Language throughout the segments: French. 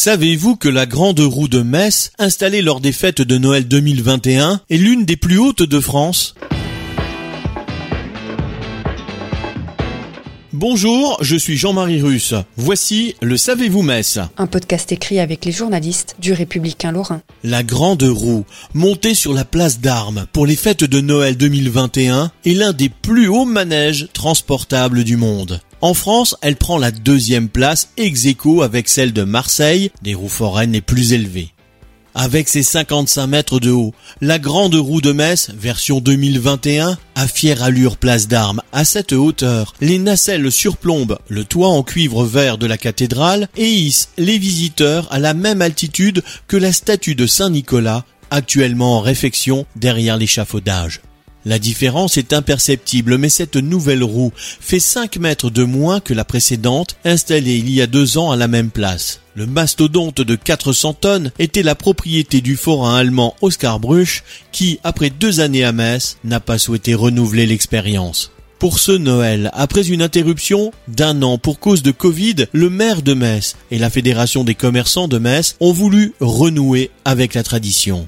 Savez-vous que la grande roue de Metz, installée lors des fêtes de Noël 2021, est l'une des plus hautes de France? Bonjour, je suis Jean-Marie Russe. Voici le Savez-vous Metz Un podcast écrit avec les journalistes du Républicain Lorrain. La grande roue, montée sur la place d'armes pour les fêtes de Noël 2021, est l'un des plus hauts manèges transportables du monde. En France, elle prend la deuxième place ex aequo avec celle de Marseille, des roues foraines les plus élevées. Avec ses 55 mètres de haut, la grande roue de Metz, version 2021, a fière allure place d'armes. À cette hauteur, les nacelles surplombent le toit en cuivre vert de la cathédrale et hissent les visiteurs à la même altitude que la statue de Saint-Nicolas, actuellement en réfection derrière l'échafaudage. La différence est imperceptible, mais cette nouvelle roue fait 5 mètres de moins que la précédente, installée il y a deux ans à la même place. Le mastodonte de 400 tonnes était la propriété du forain allemand Oskar Bruch, qui, après deux années à Metz, n'a pas souhaité renouveler l'expérience. Pour ce Noël, après une interruption d'un an pour cause de Covid, le maire de Metz et la Fédération des commerçants de Metz ont voulu renouer avec la tradition.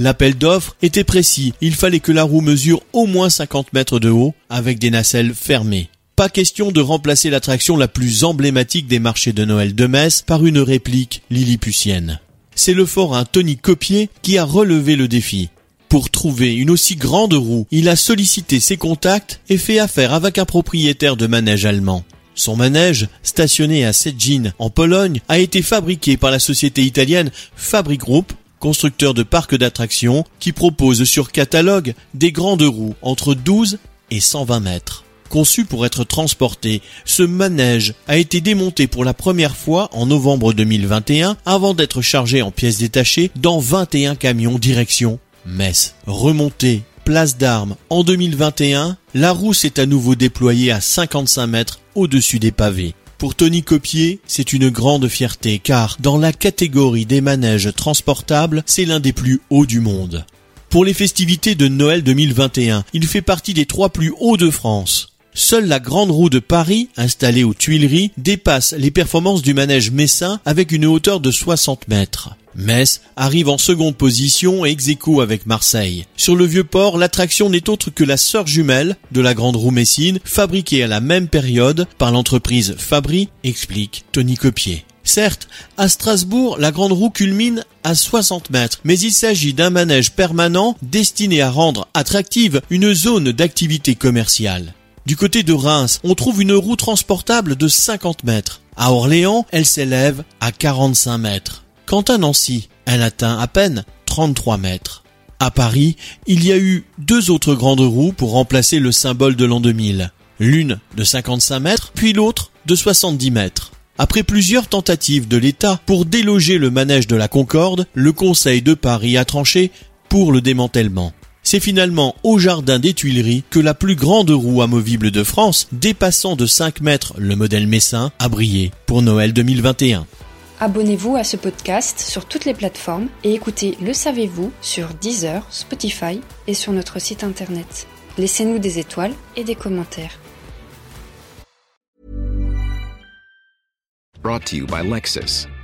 L'appel d'offres était précis, il fallait que la roue mesure au moins 50 mètres de haut avec des nacelles fermées. Pas question de remplacer l'attraction la plus emblématique des marchés de Noël de Metz par une réplique lilliputienne. C'est le forain Tony Copier qui a relevé le défi. Pour trouver une aussi grande roue, il a sollicité ses contacts et fait affaire avec un propriétaire de manège allemand. Son manège, stationné à Sedjin en Pologne, a été fabriqué par la société italienne Fabric Group constructeur de parcs d'attractions qui propose sur catalogue des grandes roues entre 12 et 120 mètres. Conçu pour être transporté, ce manège a été démonté pour la première fois en novembre 2021 avant d'être chargé en pièces détachées dans 21 camions direction Metz. Remonté place d'armes en 2021, la roue s'est à nouveau déployée à 55 mètres au-dessus des pavés. Pour Tony Copier, c'est une grande fierté car dans la catégorie des manèges transportables, c'est l'un des plus hauts du monde. Pour les festivités de Noël 2021, il fait partie des trois plus hauts de France. Seule la grande roue de Paris, installée aux Tuileries, dépasse les performances du manège messin avec une hauteur de 60 mètres. Metz arrive en seconde position et ex avec Marseille. Sur le vieux port, l'attraction n'est autre que la sœur jumelle de la grande roue messine, fabriquée à la même période par l'entreprise Fabry, explique Tony Copier. Certes, à Strasbourg, la grande roue culmine à 60 mètres, mais il s'agit d'un manège permanent destiné à rendre attractive une zone d'activité commerciale. Du côté de Reims, on trouve une roue transportable de 50 mètres. À Orléans, elle s'élève à 45 mètres. Quant à Nancy, elle atteint à peine 33 mètres. À Paris, il y a eu deux autres grandes roues pour remplacer le symbole de l'an 2000. L'une de 55 mètres, puis l'autre de 70 mètres. Après plusieurs tentatives de l'État pour déloger le manège de la Concorde, le Conseil de Paris a tranché pour le démantèlement. C'est finalement au Jardin des Tuileries que la plus grande roue amovible de France, dépassant de 5 mètres le modèle Messin, a brillé pour Noël 2021. Abonnez-vous à ce podcast sur toutes les plateformes et écoutez Le Savez-vous sur Deezer, Spotify et sur notre site internet. Laissez-nous des étoiles et des commentaires. Brought to you by Lexus.